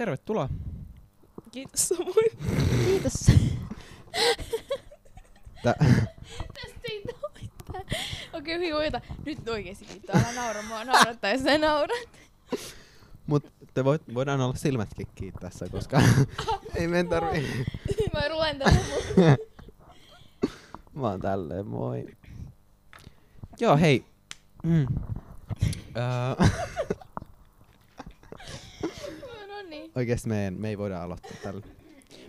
tervetuloa. Kiitos samoin. Kiitos. Tä- Tästä ei tule mitään. Okei, hyvin voita. Nyt oikeesti kiittää. Älä naura mua naurattaa, jos sä naurat. Mut te voit, voidaan olla silmätkin kiinni tässä, koska ei meidän tarvii. Mä luen tätä mun. Mä oon tälleen, moi. Joo, hei. Mm. Öö. Oikeesti me, ei- me ei voida aloittaa tällä.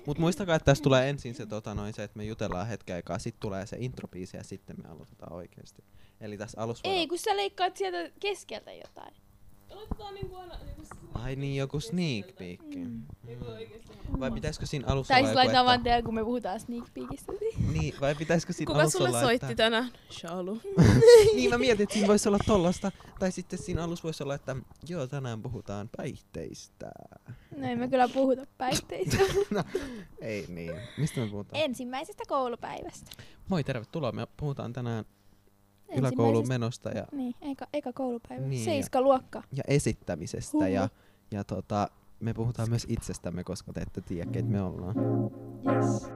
Mut muistakaa, että tässä tulee ensin se, tota, noin, se että me jutellaan hetken aikaa, sit tulee se introbiisi ja sitten me aloitetaan oikeesti. Eli tässä alussa Ei, kun sä leikkaat sieltä keskeltä jotain. Aloitetaan niinku aina niinku Ai niin, joku sneak peek. Mm. oikeesti. Vai pitäisikö siinä alussa Tai siis joku, laitetaan vaan tehdä, kun me puhutaan sneak peekistä. Niin, vai pitäisikö siinä Kuka alussa sulle olla, soitti tänään? Shalu. niin mä mietin, että siinä voisi olla tollasta. Tai sitten siinä alussa voisi olla, että joo, tänään puhutaan päihteistä. No ei me kyllä puhuta päihteistä. Ei niin. Mistä me puhutaan? Ensimmäisestä koulupäivästä. Moi, tervetuloa. Me puhutaan tänään yläkoulun menosta ja, Niin, eka, eka koulupäivä. Niin, Niin, ja- Seiska luokka. ja esittämisestä. Huhu. Ja, ja tota, me puhutaan myös itsestämme, koska te ette tiedä, keitä me ollaan. Yes.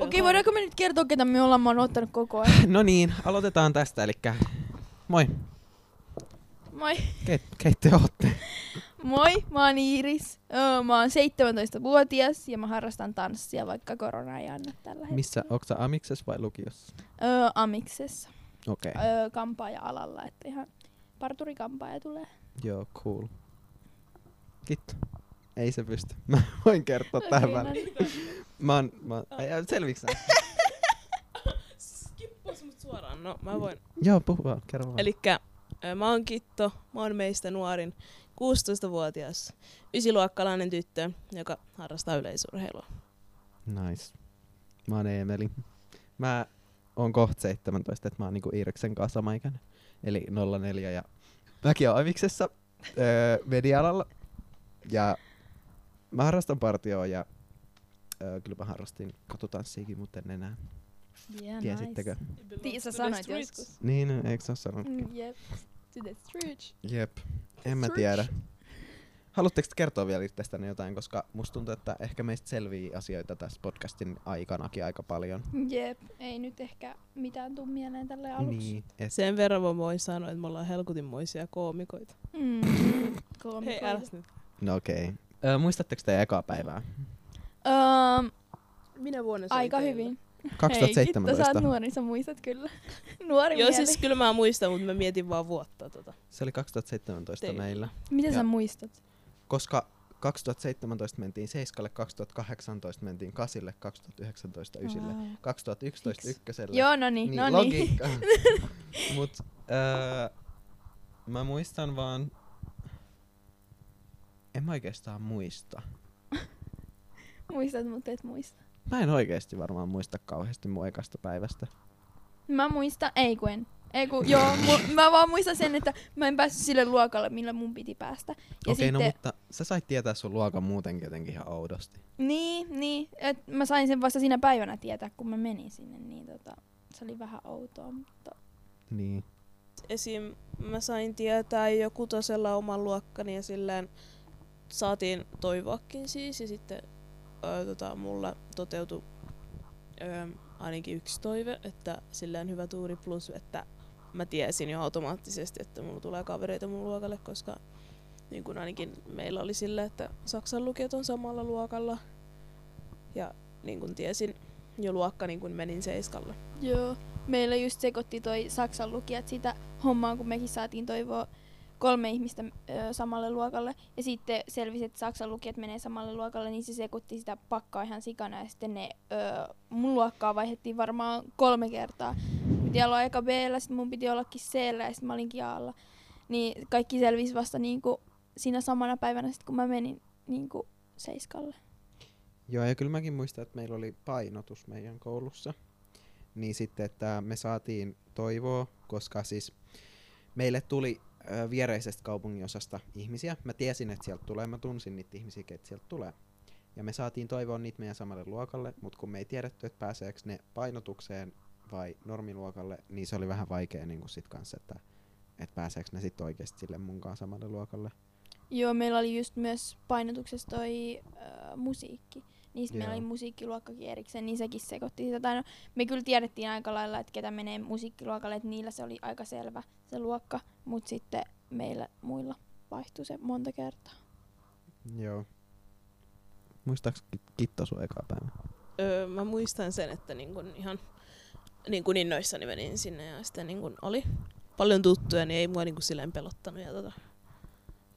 Okei, voidaanko me nyt kertoa, ketä me ollaan? Mä oon ottanut koko ajan. No niin, aloitetaan tästä. Eli moi, Moi. keit, keit te ootte? Moi, mä oon Iiris. Öö, mä oon 17-vuotias ja mä harrastan tanssia, vaikka korona ei anna tällä hetkellä. Missä, onko sä amiksessa vai lukiossa? Öö, Amiksessa. Okei, okay. Öö, kampaaja-alalla, että ihan parturikampaaja tulee. joo, cool. Kitto. Ei se pysty. Mä voin kertoa tähän Okei, no väliin. niin. Mä oon, mä oon, ei, selviks sä? Skippas mut suoraan. No mä voin. Joo, puhu vaan, kerro vaan. Elikkä mä oon Kitto. Mä oon meistä nuorin 16-vuotias ysiluokkalainen tyttö, joka harrastaa yleisurheilua. Nice. Mä oon Eemeli. Mä oon kohta 17, että mä oon niinku Iiriksen kanssa sama ikäinen. Eli 04 ja mäkin oon Amiksessa öö, media-alalla. Ja mä harrastan partioa ja öö, kyllä mä harrastin katutanssiakin, mutta en enää. Yeah, Tiesittekö? Tii, sä sanoit joskus. Niin, eikö sä oo sanonut? Mm, Jep. To the street. Jep. En mä tiedä. Haluatteko te kertoa vielä itsestänne jotain, koska musta tuntuu, että ehkä meistä selvii asioita tässä podcastin aikanakin aika paljon. Jep. Ei nyt ehkä mitään tuu mieleen tälle aluksi. Niin, et, Sen verran mä voin sanoa, että me ollaan helkutinmoisia koomikoita. Mm. Hei, Koomikoita. äläs nyt. no okei. Okay. Öö, muistatteko te ekaa päivää? Öö, Minä vuonna se aika hyvin. 2017. Hei, Kitta, sä oot nuori, sä muistat kyllä. nuori Joo, mieli. siis kyllä mä muistan, mutta mä mietin vaan vuotta tota. Se oli 2017 Teillä. meillä. Miten Ja- sä muistat? Koska 2017 mentiin Seiskalle, 2018 mentiin Kasille, 2019 Ysille, Wow. 2011 Miksi? Ykköselle. Joo, no niin, no niin. logiikka. Mut öö, mä muistan vaan... En mä oikeastaan muista. Muistat, mutta et muista. Mä en oikeesti varmaan muista kauheasti mun ekasta päivästä. Mä muistan, ei kun en. Ei kun, joo, mu- mä vaan muistan sen, että mä en päässyt sille luokalle, millä mun piti päästä. Ja Okei, no sitten, mutta sä sait tietää sun luokan muutenkin jotenkin ihan oudosti. Niin, niin. Et mä sain sen vasta siinä päivänä tietää, kun mä menin sinne, niin tota, se oli vähän outoa, mutta... Niin. Esim. mä sain tietää jo kutosella oman luokkani ja silleen saatiin toivoakin siis ja sitten ö, tota, mulla toteutui ö, ainakin yksi toive, että silleen hyvä tuuri plus, että mä tiesin jo automaattisesti, että mulla tulee kavereita mun luokalle, koska niin kun ainakin meillä oli sille, että Saksan lukiot on samalla luokalla ja niin kun tiesin jo luokka, niin kun menin seiskalle. Joo. Meillä just sekoitti toi Saksan lukijat sitä hommaa, kun mekin saatiin toivoa kolme ihmistä ö, samalle luokalle. Ja sitten selvisi, että Saksan lukijat menee samalle luokalle, niin se sekoitti sitä pakkaa ihan sikana. Ja sitten ne ö, mun luokkaa vaihdettiin varmaan kolme kertaa. Piti olla eka b sitten mun piti ollakin c ja sitten mä olinkin A-lla. Niin kaikki selvisi vasta niinku siinä samana päivänä, sit kun mä menin niinku seiskalle. Joo, ja kyllä mäkin muistan, että meillä oli painotus meidän koulussa. Niin sitten, että me saatiin toivoa, koska siis meille tuli viereisestä kaupunginosasta ihmisiä. Mä tiesin, että sieltä tulee, mä tunsin niitä ihmisiä, että sieltä tulee. Ja me saatiin toivoa niitä meidän samalle luokalle, mutta kun me ei tiedetty, että pääseekö ne painotukseen vai normiluokalle, niin se oli vähän vaikea niin sit kanssa, että, että pääseekö ne sitten oikeasti sille munkaan samalle luokalle. Joo, meillä oli just myös painotuksessa toi äh, musiikki. Niistä meillä Joo. oli musiikkiluokkakin erikseen, niin sekin sekoitti sitä. Tai no, me kyllä tiedettiin aika lailla, että ketä menee musiikkiluokalle, että niillä se oli aika selvä se luokka, mutta sitten meillä muilla vaihtui se monta kertaa. Joo. Muistaaks Kit- Kitto sun ekaa päivä? Öö, mä muistan sen, että niin kun ihan niin kun innoissani menin sinne ja sitten niin kun oli paljon tuttuja, niin ei mua niin kun silleen pelottanut. Ja tota,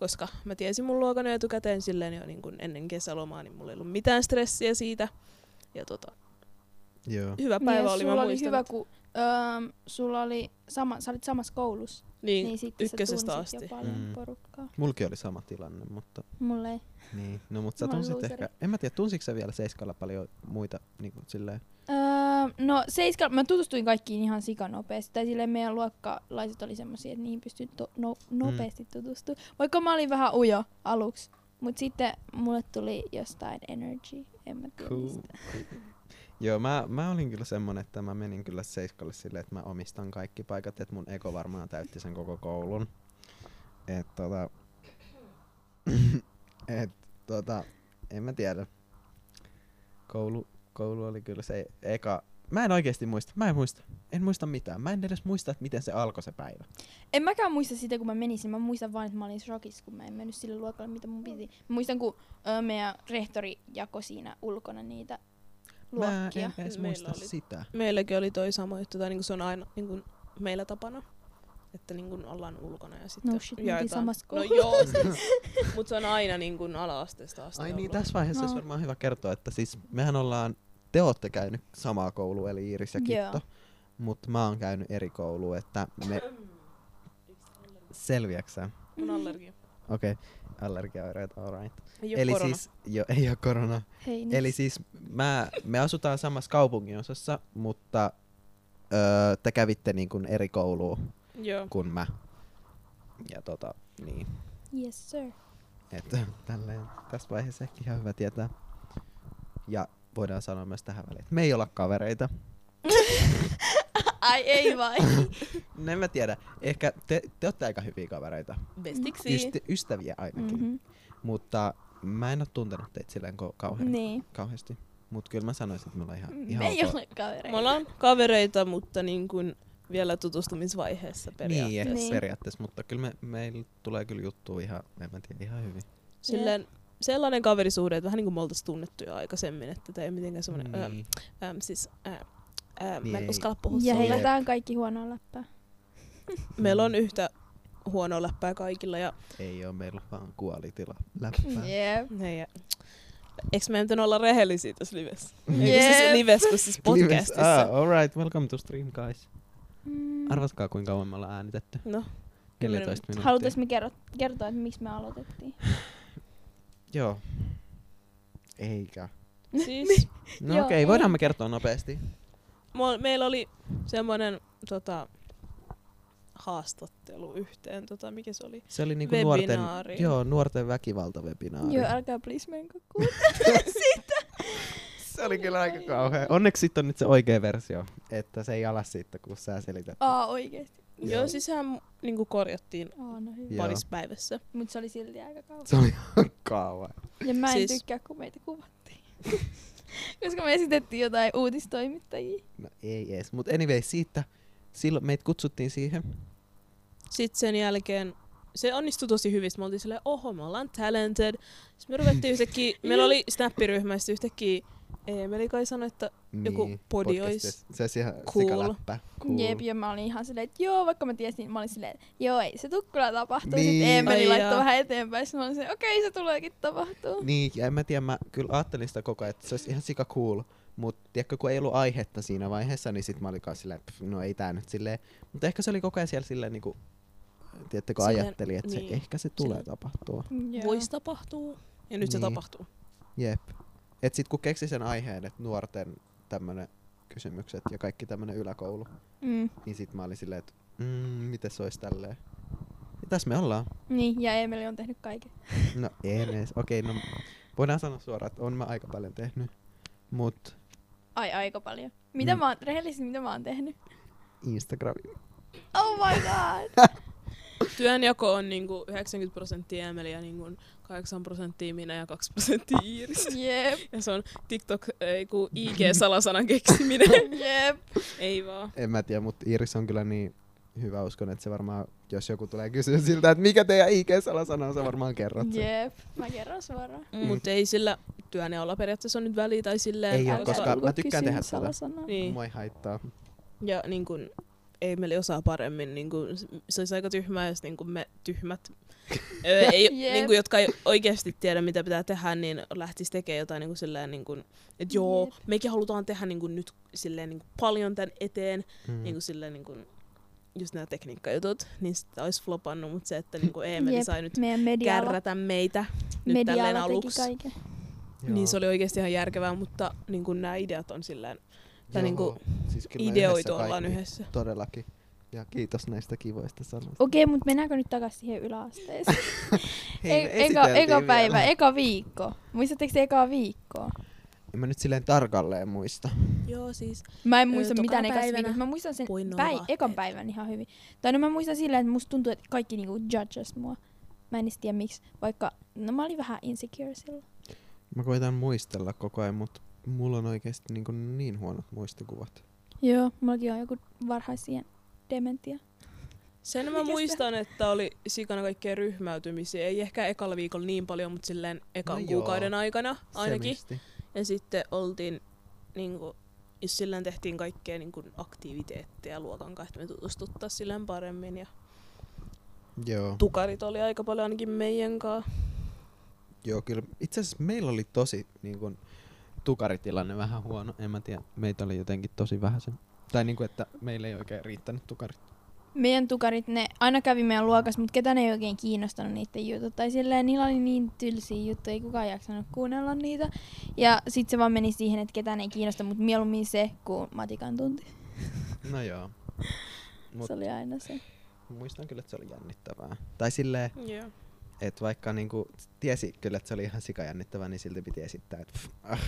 koska mä tiesin mun luokan jo etukäteen silleen jo niin kun ennen kesälomaa, niin mulla ei ollut mitään stressiä siitä. Ja tota, Joo. hyvä päivä niin, ja oli, sulla mä oli muistan. hyvä, kun öö, sulla oli sama, sä olit samassa koulussa, niin, niin sitten ykkösestä asti. jo paljon Mm. porukkaa. Mulki oli sama tilanne, mutta Mulle ei. niin. No mut sä tunsit ehkä, en mä tiedä, tunsitko sä vielä Seiskalla paljon muita niin kuin silleen? Öö, no seiska, mä tutustuin kaikkiin ihan sikanopeasti. Tai silleen meidän luokkalaiset oli semmosia, että niihin pystyi to- no, nopeasti tutustumaan. Vaikka mä olin vähän ujo aluksi. Mut sitten mulle tuli jostain energy, en mä tiedä Cool. mistä. Joo, mä, mä olin kyllä semmonen, että mä menin kyllä Seiskalle silleen, että mä omistan kaikki paikat, että mun ego varmaan täytti sen koko koulun. Et tota... et tota... En mä tiedä. Koulu, koulu oli kyllä se eka... Mä en oikeesti muista. Mä en muista. En muista mitään. Mä en edes muista, että miten se alkoi se päivä. En mäkään muista sitä, kun mä menisin. Mä muistan vaan, että mä olin shokissa, kun mä en mennyt sille luokalle, mitä mun piti. Mä muistan, kun ö, meidän rehtori jakoi siinä ulkona niitä Mä luokkia. en edes Meillä muista oli- sitä. Meilläkin oli toi sama juttu, tai niin se on aina niin kuin meillä tapana. Että niin kuin ollaan ulkona ja sitten No shit, jaetaan. samassa No joo, siis, mutta se on aina niin kuin ala-asteesta asti Ai niin, ollut. tässä vaiheessa No. olisi varmaan hyvä kertoa, että siis mehän ollaan, te ootte käynyt samaa koulua, eli Iiris ja. Kitto, mutta mä oon käynyt eri koulua, että me... Selviäksä? Mun allergia. Okei, okay. Allergiaoireet, alright. Ei ole Eli korona. siis, jo, ei ole korona. Hei, nyt. Eli siis mä, me asutaan samassa kaupunginosassa, mutta öö, te kävitte niin kuin eri koulua Joo. kuin mä. Ja tota, niin. Yes, sir. Että tälleen tässä vaiheessa ehkä ihan hyvä tietää. Ja voidaan sanoa myös tähän väliin, että me ei olla kavereita. Ai ei vai? En mä tiedä. Ehkä te, te olette aika hyviä kavereita. Bestiksi. Ystä, ystäviä ainakin. Mm-hmm. Mhm. Mutta mä en ole tuntenut teitä silleen ko- kauhean, Niin. kauheasti. Mutta kyllä mä sanoisin, että me ollaan ihan, Me ihan ei ok. ole kavereita. Me ollaan kavereita, mutta niin kuin vielä tutustumisvaiheessa Niin, periaatteessa. ehkä Niin. periaatteessa, mutta kyllä me, meillä tulee kyllä juttu ihan, en mä tiedä, ihan hyvin. Silleen, sellainen kaverisuhde, että vähän niin kuin me oltaisiin tunnettu jo aikaisemmin, että tämä ei mitenkään semmoinen, niin. Niin. siis, ää, ää, mä Niin en ei. uskalla puhua Ja sulle. heitetään kaikki huonoa läppää. Meillä on yhtä huonoa läppää kaikilla ja Ei oo meillä vaan kuolitila läppää. Jep. ne ja Eikö meidän pitänyt olla rehellisiä tässä livessä? Jep. Ei kun siis livessä, kun siis podcastissa. Ah, alright, welcome to stream guys. Mm. Arvatkaa kuinka kauan me ollaan äänitetty. No, 14 minuuttia. Halutais me kerro, kertoa, että miksi me aloitettiin? Joo. Eikä. siis No okei, okay, voidaan me kertoa nopeasti. Meillä oli semmoinen tota, haastattelu yhteen, tota, mikä se oli? Se oli niinku nuorten, Webinaari. joo, nuorten väkivaltawebinaari. Joo, älkää please menkö se oli kyllä aika kauhea. Onneksi sitten on nyt se oikea versio, että se ei ala siitä, kun sä selität. Aa, oikeesti. Joo, Joo. siis sehän niinku korjattiin Aa, no parissa päivässä. Mut se oli silti aika kauan. Se oli ihan kauhea. Ja mä en Siis- tykkää, kun meitä kuvattiin. Koska me esitettiin jotain uutistoimittajia. No ei ees. Mut anyway, siitä, silloin meitä kutsuttiin siihen. Sitten sen jälkeen se onnistui tosi hyvin. Sitten Me oltiin silleen, oho, me ollaan talented. Sitten me ruvettiin yhtäkkiä, meillä oli snappiryhmässä yhtäkkiä, Eemeli kai sanoi, että Joku podi ois Se olisi ihan cool. sikaläppä. Cool. Jep, ja mä olin ihan silleen, että joo, vaikka mä tiesin, mä olin silleen, että joo, ei se tuu kyllä tapahtuu. Niin. Sitten Eemeli Ai laittoi vähän eteenpäin, sitten mä olin silleen, okei, se tuleekin tapahtuu. Niin, ja en mä tiedä, mä kyllä ajattelin sitä koko ajan, että se olisi ihan sika cool. Mut tiedätkö, kun ei ollut aihetta siinä vaiheessa, niin sit mä olin silleen, pff, no ei tää nyt silleen. Mutta ehkä se oli koko ajan siellä silleen niinku, tiedättekö, Silleen, ajatteli, että niin. se, ehkä se tulee Silleen- tapahtua. Joo. voisi tapahtua. Ja nyt se Niin. tapahtuu. Jep. Et sit kun keksi sen aiheen, että nuorten tämmönen kysymykset ja kaikki tämmönen yläkoulu, Mm. niin sit mä olin silleen, että mm, miten se olisi tälleen. Ja tässä me ollaan. Niin, ja Eemeli on tehnyt kaiken. No ei edes. Okei, no Voidaan sanoa suoraan, että on mä aika paljon tehnyt. Mut Ai aika paljon. Mitä Mm. mä oon, rehellisesti mitä mä oon tehnyt? Instagram. Oh my god! Työnjako on niinku 90 prosenttia Emeli ja niinku 8 prosenttia minä ja 2 prosenttia Iiris. Jep, Ja se on TikTok, ei kun IG-salasanan keksiminen. jep. ei vaan. En mä tiedä, mutta Iris on kyllä niin hyvä uskon, että se varmaan, jos joku tulee kysyä siltä, että mikä teidän IG-salasana on, sä varmaan kerrot sen. Jep, mä kerron suoraan. Mm. Mutta ei sillä työnjaolla periaatteessa on nyt väliä tai silleen. Ei Älkää koska mä tykkään tehdä tätä. salasanaa. Niin. Mua ei haittaa. Ja niin kun, ei meillä osaa paremmin. Niin kun, se olisi aika tyhmää, jos niin kun me tyhmät, öö, ei, Jep. niin kun, jotka ei oikeasti tiedä, mitä pitää tehdä, niin lähtisi tekemään jotain niin kun, silleen, niin kun, että joo, Jep. mekin halutaan tehdä niin kun, nyt silleen, niin kun, paljon tämän eteen. Mm. Niin kun, silleen, niin kun, just nämä tekniikkajutut, niin sitä olisi flopannut, mutta se, että niin kun Eemeli Jep, sai nyt kärrätä meitä nyt tälleen medialla aluksi. kaiken. Joo. Niin se oli oikeasti ihan järkevää, mutta niin kun, nämä ideat on silleen, tai Joo, niinku siis ideoitu yhdessä ollaan kaikki. yhdessä. Todellakin. Ja kiitos näistä kivoista sanoista. Okei, mutta mennäänkö nyt takaisin siihen yläasteeseen? Hei, E- eka, eka päivä, vielä. eka viikko. Muistatteko te ekaa viikkoa? En mä nyt silleen tarkalleen muista. Joo, siis Mä en muista Ö, mitään päivänä viikosta. Mä muistan sen päi- ekan päivän ihan hyvin. Tai no mä muistan silleen, että musta tuntuu, että kaikki niinku judges mua. Mä en edes tiedä miksi, vaikka no mä olin vähän insecure silloin. Mä koitan muistella koko ajan, mutta mulla on oikeasti niin, kuin niin huonot muistikuvat. Joo, mullakin on joku varhaisien dementia. sen mä muistan, että oli sikana kaikkea ryhmäytymisiä. Ei ehkä ekalla viikolla niin paljon, mutta silleen ekan No no joo. kuukauden aikana ainakin. Semisti. Ja sitten oltiin, niinku, jos silleen tehtiin kaikkea niinku, aktiviteetteja luokan kanssa, että me tutustuttaisiin silleen paremmin. Ja Joo. tukarit oli aika paljon ainakin meidän kanssa. Joo, kyllä. Itse asiassa meillä oli tosi niin kuin, tukaritilanne vähän huono. En mä tiedä, meitä oli jotenkin tosi vähäisen. Tai niin kuin, että meillä ei oikein riittänyt tukarit. Meidän tukarit, ne aina kävi meidän luokassa, mutta ketään ei oikein kiinnostanut niiden jutut. Tai silleen, niillä oli niin tylsiä juttuja, ei kukaan jaksanut kuunnella niitä. Ja sit se vaan meni siihen, että ketään ei kiinnosta, mutta mieluummin se kuin matikan tunti. No joo. Mut Se oli aina se. muistan kyllä, että se oli jännittävää. Tai silleen, Joo. Että vaikka niinku tiesi kyllä, että se oli ihan sikajännittävää, niin silti piti esittää, että pff, ah,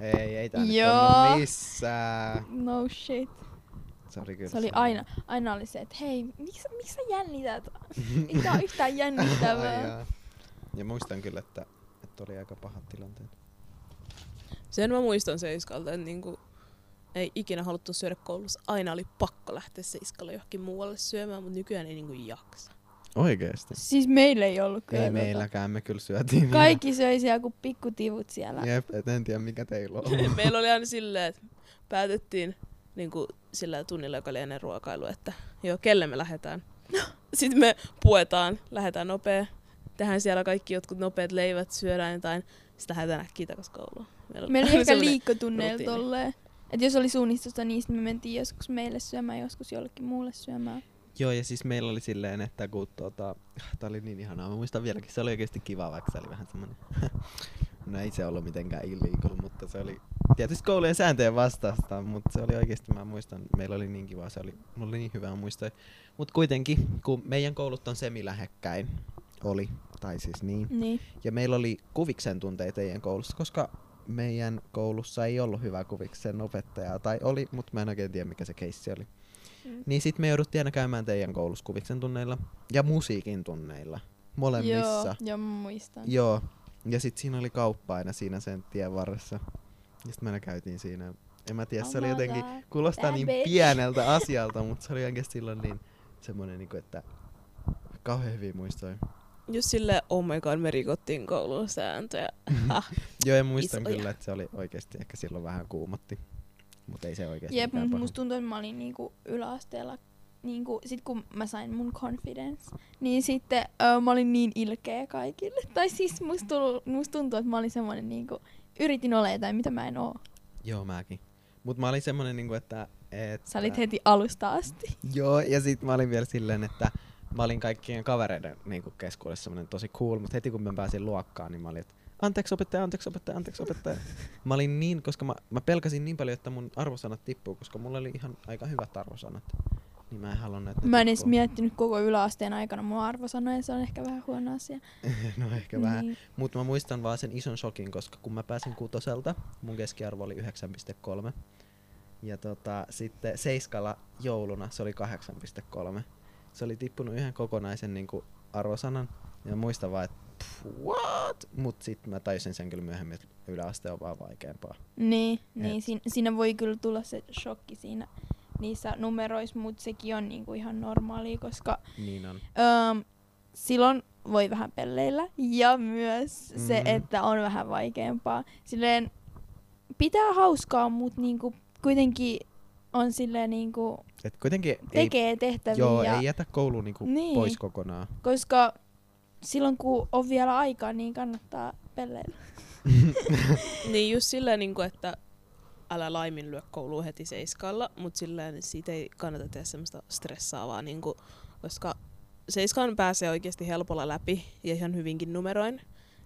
ei, ei tää nyt Joo. ollut missään. No shit. Se oli kyllä Se oli aina, aina oli se, että hei, miksi, miksi sä jännität? Ei tää ole yhtään Ai jännittävää. ja muistan kyllä, että, että oli aika pahat tilanteet. Sen mä muistan seiskalta, että niinku, ei ikinä haluttu syödä koulussa. Aina oli pakko lähteä seiskalle johonkin muualle syömään, mutta nykyään ei niinku jaksa. Oikeesti? Siis meillä ei ollut kyllä. Ei tota. meilläkään, me kyllä syötiin. Kaikki söi siellä kuin pikkutivut siellä. Jep, et en tiedä mikä teillä on. Meillä oli aina silleen, että päätettiin niinku, sillä tunnilla, joka oli ennen ruokailu, että joo, kelle me lähdetään. Sitten me puetaan, lähdetään nopea, tehdään siellä kaikki jotkut nopeat leivät, syödään jotain, sitten lähdetään äkkiä takaisin kouluun. Meillä Meillä oli ehkä liikkotunneilla tolleen. Et jos oli suunnistusta, niin me mentiin joskus meille syömään, joskus jollekin muulle syömään. Joo, ja siis meillä oli silleen, että kun tota, tää oli niin ihanaa, mä muistan vieläkin, se oli oikeasti kiva, vaikka se oli vähän semmonen, no ei se ollut mitenkään illegal, mutta se oli tietysti koulujen sääntöjen vastaista, mutta se oli oikeasti, mä muistan, meillä oli niin kiva, se oli, mulla oli niin hyvää muistoja. Mutta kuitenkin, kun meidän koulut on semilähekkäin, oli, tai siis niin, Niin. ja meillä oli kuviksen tunteja teidän koulussa, koska meidän koulussa ei ollut hyvä kuviksen opettajaa, tai oli, mutta mä en oikein tiedä mikä se keissi oli. Mm. Niin sit me jouduttiin aina käymään teidän koulussa kuviksen tunneilla ja musiikin tunneilla. Molemmissa. Joo, joo, muistan. Joo. Ja sit siinä oli kauppa aina siinä sen tien varressa. Ja sit me aina käytiin siinä. En mä tiedä, se Oh oli my jotenkin, God, kuulostaa that niin bitch. pieneltä asialta, mutta se oli oikeesti silloin niin semmonen niinku, että kauhean hyviä muistoja. Just silleen, oh my god, me rikottiin koulun sääntöjä. Ah, Joo, ja muistan Isoja. kyllä, että se oli oikeesti ehkä silloin vähän kuumotti. Mutta ei se oikeesti Jep, mikään mut paha. musta tuntuu, että mä olin niinku yläasteella, niinku, sit kun mä sain mun confidence, niin sitten ö, mä olin niin ilkeä kaikille. Tai siis musta, tullu, musta tuntuu, että mä olin semmonen niinku, yritin olla jotain, mitä mä en oo. Joo, mäkin. Mut mä olin semmonen niinku, että... että Sä olit heti alusta asti. Joo, ja sit mä olin vielä silleen, että mä olin kaikkien kavereiden niin keskuudessa semmonen tosi cool, mutta heti kun mä pääsin luokkaan, niin mä olin, että anteeksi opettaja, anteeksi opettaja, anteeksi opettaja. mä olin niin, koska mä, mä pelkäsin niin paljon, että mun arvosanat tippuu, koska mulla oli ihan aika hyvät arvosanat. niin mä en halunnut, että Mä en edes miettinyt koko yläasteen aikana mun arvosanoja, se on ehkä vähän huono asia. no ehkä vähän. Niin. Mutta mä muistan vaan sen ison shokin, koska kun mä pääsin kutoselta, mun keskiarvo oli 9,3. Ja tota, sitten seiskalla jouluna se oli 8,3. Se oli tippunut yhden kokonaisen niinku arvosanan. Ja muistan vaan, että what? Mut sit mä tajusin sen kyllä myöhemmin, että yläaste on vaan vaikeampaa. Niin, niin siinä, siinä voi kyllä tulla se shokki siinä niissä numeroissa, mutta sekin on niinku ihan normaalia, koska Niin on. öö, silloin voi vähän pelleillä ja myös mm. se, Mhm. että on vähän vaikeampaa. Silleen pitää hauskaa, mutta niinku kuitenkin on silleen niinku Et kuitenkin ei, tekee tehtäviä. joo, ja, ei jätä koulu niinku Niin. pois kokonaan. Koska silloin kun on vielä aikaa, niin kannattaa pelleillä. Niin just silleen, niin kuin, että älä laiminlyö koulua heti seiskalla, mutta silleen siitä ei kannata tehdä semmoista stressaavaa, niin kuin, koska seiskaan pääsee oikeasti helpolla läpi ja ihan hyvinkin numeroin.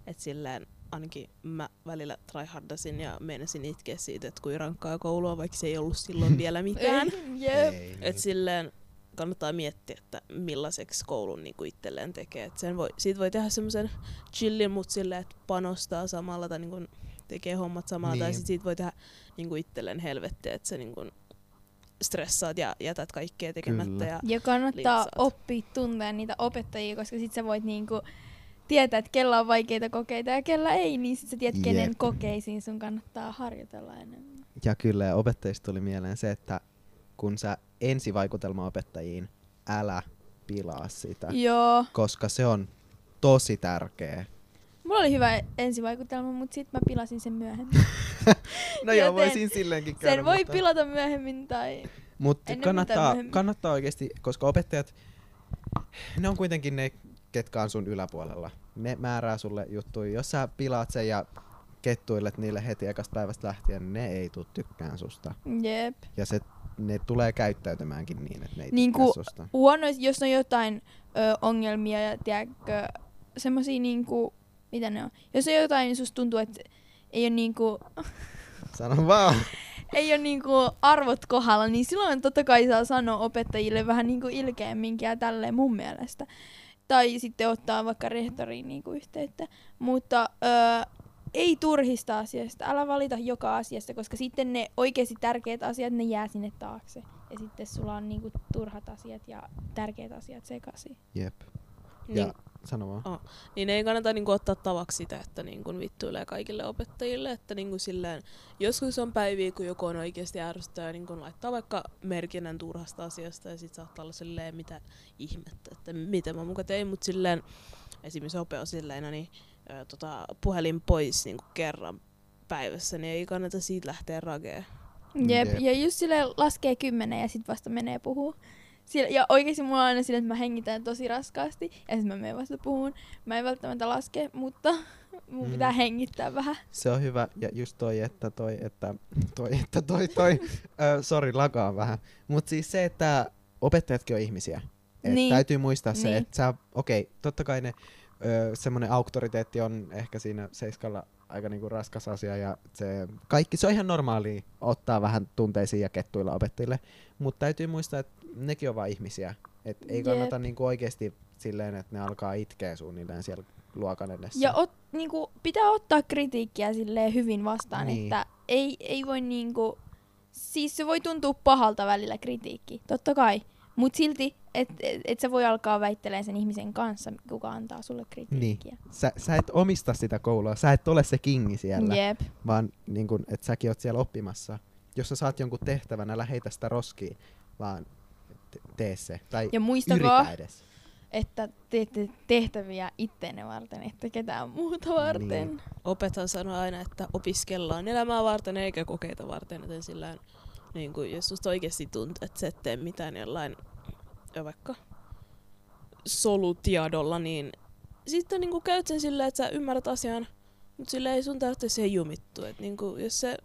että silleen ainakin mä välillä tryhardasin ja meinasin itkeä siitä, että kuin rankkaa koulua, vaikka se ei ollut silloin vielä mitään. Jep. Et silleen kannattaa miettiä, että millaiseksi koulun niinku itselleen tekee. Et sen voi, siitä voi tehdä semmoisen chillin, mutta silleen, että panostaa samalla tai niinku tekee hommat samalla. Tai Niin. sit siitä voi tehdä niinku itselleen helvettiä, että sä niinku stressaat ja jätät kaikkea tekemättä. Kyllä. Ja, Ja kannattaa Litsaat. oppia tuntea niitä opettajia, koska sit sä voit niinku tietää, että kella on vaikeita kokeita ja kella ei, niin sit sä tiedät, kenen Jep. kokeisiin sun kannattaa harjoitella enemmän. Ja kyllä, ja opettajista tuli mieleen se, että kun sä ensivaikutelma opettajiin, älä pilaa sitä, Joo. koska se on tosi tärkeä. Mulla oli hyvä ensivaikutelma, mutta sit mä pilasin sen myöhemmin. No joo, voisin silleenkin käydä. Sen voi mutta, pilata myöhemmin tai... Mutta kannattaa, myöhemmin. kannattaa oikeasti, koska opettajat, ne on kuitenkin ne, ketkä on sun yläpuolella. Ne määrää sulle juttuja. Jos sä pilaat sen ja kettuilet niille heti ekasta päivästä lähtien, ne ei tuu tykkään susta. Jep. Ja se, ne tulee käyttäytymäänkin niin, että ne ei tykkää susta. Huono, jos on jotain ö, ongelmia ja tiedätkö, semmosia niinku... Mitä ne on? Jos on jotain, niin susta tuntuu, että ei ole niinku... Sano vaan. ei ole niinku arvot kohdalla, niin silloin totta kai saa sanoa opettajille vähän niinku ilkeämminkin ja tälleen mun mielestä. Tai sitten ottaa vaikka rehtoriin niinku yhteyttä. Mutta öö, ei turhista asioista, älä valita joka asiasta, koska sitten ne oikeasti tärkeät asiat, ne jää sinne taakse. Ja sitten sulla on niinku turhat asiat ja tärkeät asiat sekaisin. Jep. niin, Ja sano vaan. niin ei kannata niinku ottaa tavaksi sitä, että niinku vittuilee kaikille opettajille. Että niinku silleen, joskus on päiviä, kun joku on oikeasti ärsyttää ja niinku laittaa vaikka merkinnän turhasta asiasta ja sit saattaa olla silleen, mitä ihmettä, että mitä mä muka tein, mutta silleen esimerkiksi Ope on silleen, no niin ö, tota, puhelin pois niinku kerran päivässä, niin ei kannata siitä lähteä rageen. Jep. Jep. Ja just sille laskee kymmenen ja sitten vasta menee puhuu. Sillä, ja oikeesti mulla on aina sille, että mä hengitän tosi raskaasti ja sitten mä menen vasta puhun. Mä en välttämättä laske, mutta mun Mm. pitää hengittää vähän. Se on hyvä. Ja just toi, että toi, että toi, että toi, toi. Ö, Sori, lakaan vähän. Mutta siis se, että opettajatkin on ihmisiä. Et Niin. Täytyy muistaa se, Niin. että sä, okei, okay, totta kai ne, ö, semmonen auktoriteetti on ehkä siinä seiskalla aika niinku raskas asia ja se kaikki, se on ihan normaalia ottaa vähän tunteisiin ja kettuilla opettajille, mutta täytyy muistaa, että nekin on vain ihmisiä. Et ei Jep. kannata niinku oikeesti silleen, että ne alkaa itkeä suunnilleen siellä luokan edessä. Ja ot, niinku, pitää ottaa kritiikkiä silleen hyvin vastaan, Niin. että ei, ei voi niinku... Siis se voi tuntua pahalta välillä kritiikki, totta kai. Mut silti, että et, et sä voi alkaa väittelemään sen ihmisen kanssa, kuka antaa sulle kritiikkiä. Sä, sä et omista sitä koulua, sä et ole se kingi siellä, Jep. vaan niin kun, että säkin oot siellä oppimassa. Jos sä saat jonkun tehtävän, älä heitä sitä roskiin, vaan te- tee se. Tai Ja muistakaa, edes. että teette tehtäviä itteenne varten, että ketään muuta varten. Niin. Opethan sanoo aina, että opiskellaan elämää varten eikä kokeita varten, joten sillä niin kuin, jos susta oikeasti tuntuu, että sä et tee mitään jollain ja vaikka solutiedolla, niin sitten niin kuin käyt sen silleen, että sä ymmärrät asian, mutta sille ei sun tarvitse siihen jumittua. Et niin kuin, jos se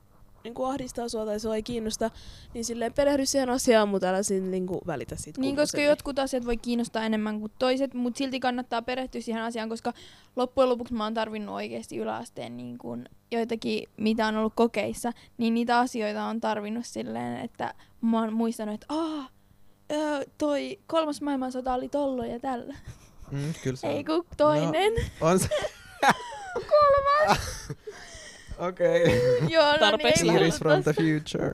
niin kuin ahdistaa sua tai sua ei kiinnosta, niin silleen perehdy siihen asiaan, mutta älä siinä niin kuin välitä siitä Niin, koska jotkut asiat voi kiinnostaa enemmän kuin toiset, mutta silti kannattaa perehtyä siihen asiaan, koska loppujen lopuksi mä oon tarvinnut oikeasti yläasteen niin kun joitakin, mitä on ollut kokeissa, niin niitä asioita on tarvinnut silleen, että mä oon muistanut, että aah, öö, toi kolmas maailmansota oli tollo ja tällä. Mm, kyllä se Ei on. kun toinen. On se. Okei. Okay. Joo, no Tarpeeksi niin, Series from the future.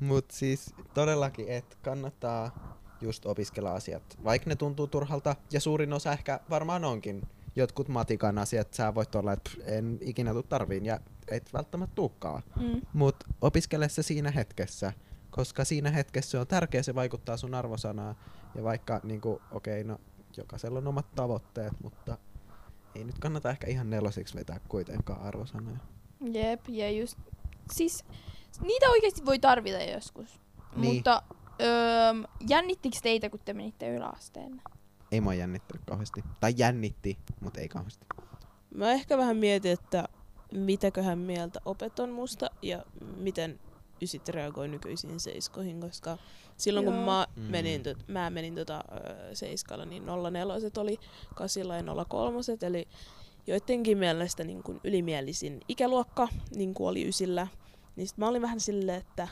Mut siis todellakin, että kannattaa just opiskella asiat, vaikka ne tuntuu turhalta, ja suurin osa ehkä varmaan onkin. Jotkut matikan asiat, sä voit olla, että en ikinä tuu tarviin, ja et välttämättä tuukkaa. Mm. Mut opiskele se siinä hetkessä, koska siinä hetkessä se on tärkeä, se vaikuttaa sun arvosanaa. Ja vaikka, niinku, okei, okay, no jokaisella on omat tavoitteet, mutta ei nyt kannata ehkä ihan nelosiksi vetää kuitenkaan arvosanoja. Jep, ja just, siis niitä oikeasti voi tarvita joskus. Niin. Mutta öö, jännittikö teitä, kun te menitte yläasteen? Ei mua jännittänyt kauheasti. Tai jännitti, mutta ei kauheasti. Mä ehkä vähän mietin, että mitäköhän mieltä opet on musta ja miten ysit reagoi nykyisiin seiskoihin, koska silloin kun Joo. mä Mm. menin, tot, mä menin tota, ö, seiskalla, niin 04 oli kasilla ja 03, eli joidenkin mielestä niin kuin ylimielisin ikäluokka niin kuin oli ysillä. Niin sit mä olin vähän silleen, että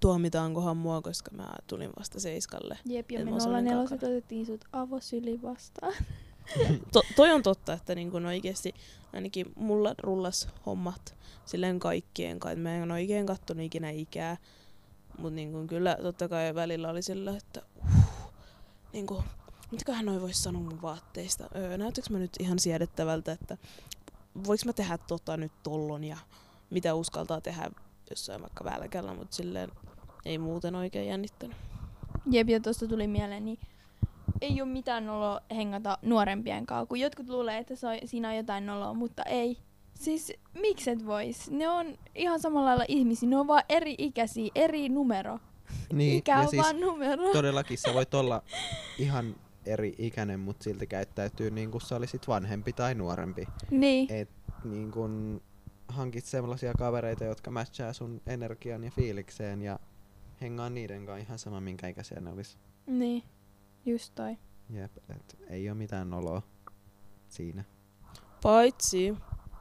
tuomitaankohan mua, koska mä tulin vasta seiskalle. Jep, ja me 04 kakara. otettiin sut avosyli vastaan. To, toi on totta, että niin kun oikeasti ainakin mulla rullas hommat silleen kaikkien kanssa. Mä en oikein kattonut ikinä ikää. Mutta niin kun kyllä totta kai välillä oli sillä, että uh, niin kun, mitäköhän noi vois sanoa mun vaatteista. Öö, näytäks mä nyt ihan siedettävältä, että voiks mä tehdä tota nyt tollon ja mitä uskaltaa tehdä jossain vaikka välkällä, mutta silleen ei muuten oikein jännittänyt. Jep, ja tuosta tuli mieleen, niin ei ole mitään noloa hengata nuorempien kanssa, kun jotkut luulee, että se on, siinä on jotain noloa, mutta ei. Siis mikset vois? Ne on ihan samalla lailla ihmisiä, ne on vaan eri ikäisiä, eri numero. Niin, Ikä ja on siis vaan numero. todellakin sä voit olla ihan eri ikäinen, mutta silti käyttäytyy niin kuin sä olisit vanhempi tai nuorempi. Niin, Et niin kun hankit sellaisia kavereita, jotka matchaa sun energian ja fiilikseen ja hengaa niiden kanssa ihan sama minkä ikäisiä ne olis. niin. Just toi. Jep, et ei oo mitään noloa siinä. Paitsi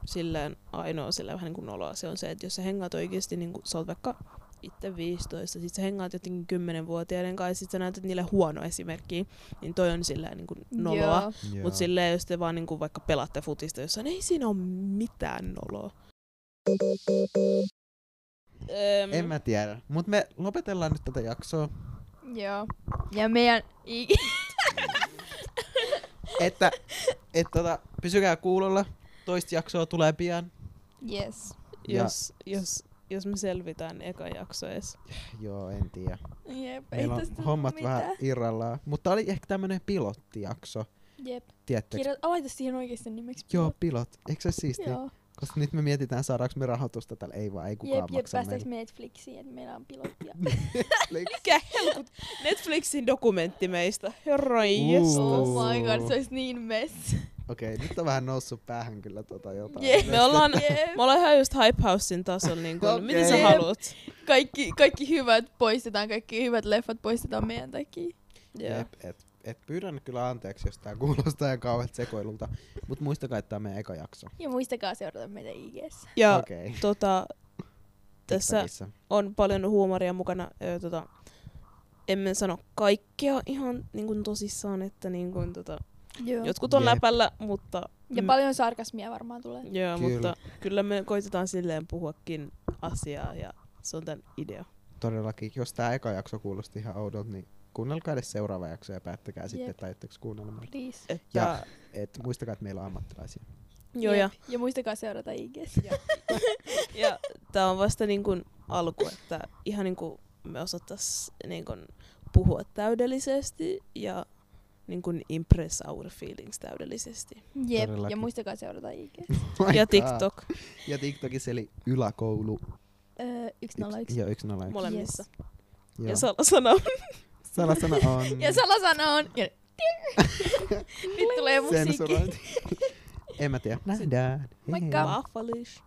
silleen ainoa silleen vähän niin kuin noloa, se on se, että jos sä hengaat oikeasti, niin kuin, sä oot vaikka itse 15, sit sä hengaat jotenkin 10-vuotiaiden kanssa, ja sit sä näytät niille huono esimerkkiä, niin toi on silleen niin kuin noloa. Joo. Joo. Mut silleen, jos te vaan niin kuin vaikka pelaatte futista jossain, ei siinä ole mitään noloa. Öm, En mä tiedä, mut me lopetellaan nyt tätä jaksoa. Joo. Ja meidän... Että et tota, pysykää kuulolla. Toista jaksoa tulee pian. yes. jos, jos, jos me selvitään eka jakso edes. Joo, en tiedä. Jep, ei Meillä tästä on hommat mitään. vähän irrallaan. Mutta oli ehkä tämmönen pilottijakso. Jep. Tiedättekö? Kirjoita, laita siihen oikeasti nimeksi. Joo, pilot. Eikö se siistiä? Joo. Koska nyt me mietitään, saadaanko me rahoitusta tällä. Ei vaan, ei kukaan Jep, jep, maksa päästäis meille. Netflixiin, että meillä on pilottia. Mikä helkut? Netflixin dokumentti meistä. Herra oh my god, se olisi niin mess. Okei, nyt on vähän noussut päähän kyllä tota jotain. Jep. Me ollaan, Jep. me ollaan ihan just Hype Housein tasolla, niin kuin, Okei. mitä sä haluat? Kaikki, kaikki hyvät poistetaan, kaikki hyvät leffat poistetaan meidän takia. Joo. Jep, et, et pyydän kyllä anteeksi, jos tää kuulostaa ihan kauhean sekoilulta. Mut muistakaa, että tää on meidän eka jakso. Ja muistakaa seurata meitä IGssä. Ja Okei. Okay. tota, tässä on paljon huumoria mukana. Ö, tota, emme sano kaikkea ihan niin kuin tosissaan, että niin kuin, tota, Joo. jotkut on Jep. läpällä, mutta... Ja mm, paljon sarkasmia varmaan tulee. Joo, Kyllä. mutta kyllä me koitetaan silleen puhuakin asiaa ja se on tämän idea. Todellakin, jos tää eka jakso kuulosti ihan oudolta, niin kuunnelkaa edes seuraava jakso ja päättäkää sitten, Jep. että aiotteko kuunnella. Please. Että, Ja- Et muistakaa, että meillä on ammattilaisia. joo, ja, ja muistakaa seurata IGssä. ja tää on vasta niin kuin alku, että ihan niin kuin me osattais niin kuin puhua täydellisesti ja niin kuin impress our feelings täydellisesti. Jep. Todellakin. Ja muistakaa seurata IGssä. My Ja. TikTok Ja TikTokissa eli yläkoulu. Öö, 101. Joo, yksi nolla yksi. molemmissa. Joo. Ja salasana on Salasana on Ja salasana on... Ja... Nyt tulee musiikki. en mä tiedä. Nähdään. Moikka. Waffalish.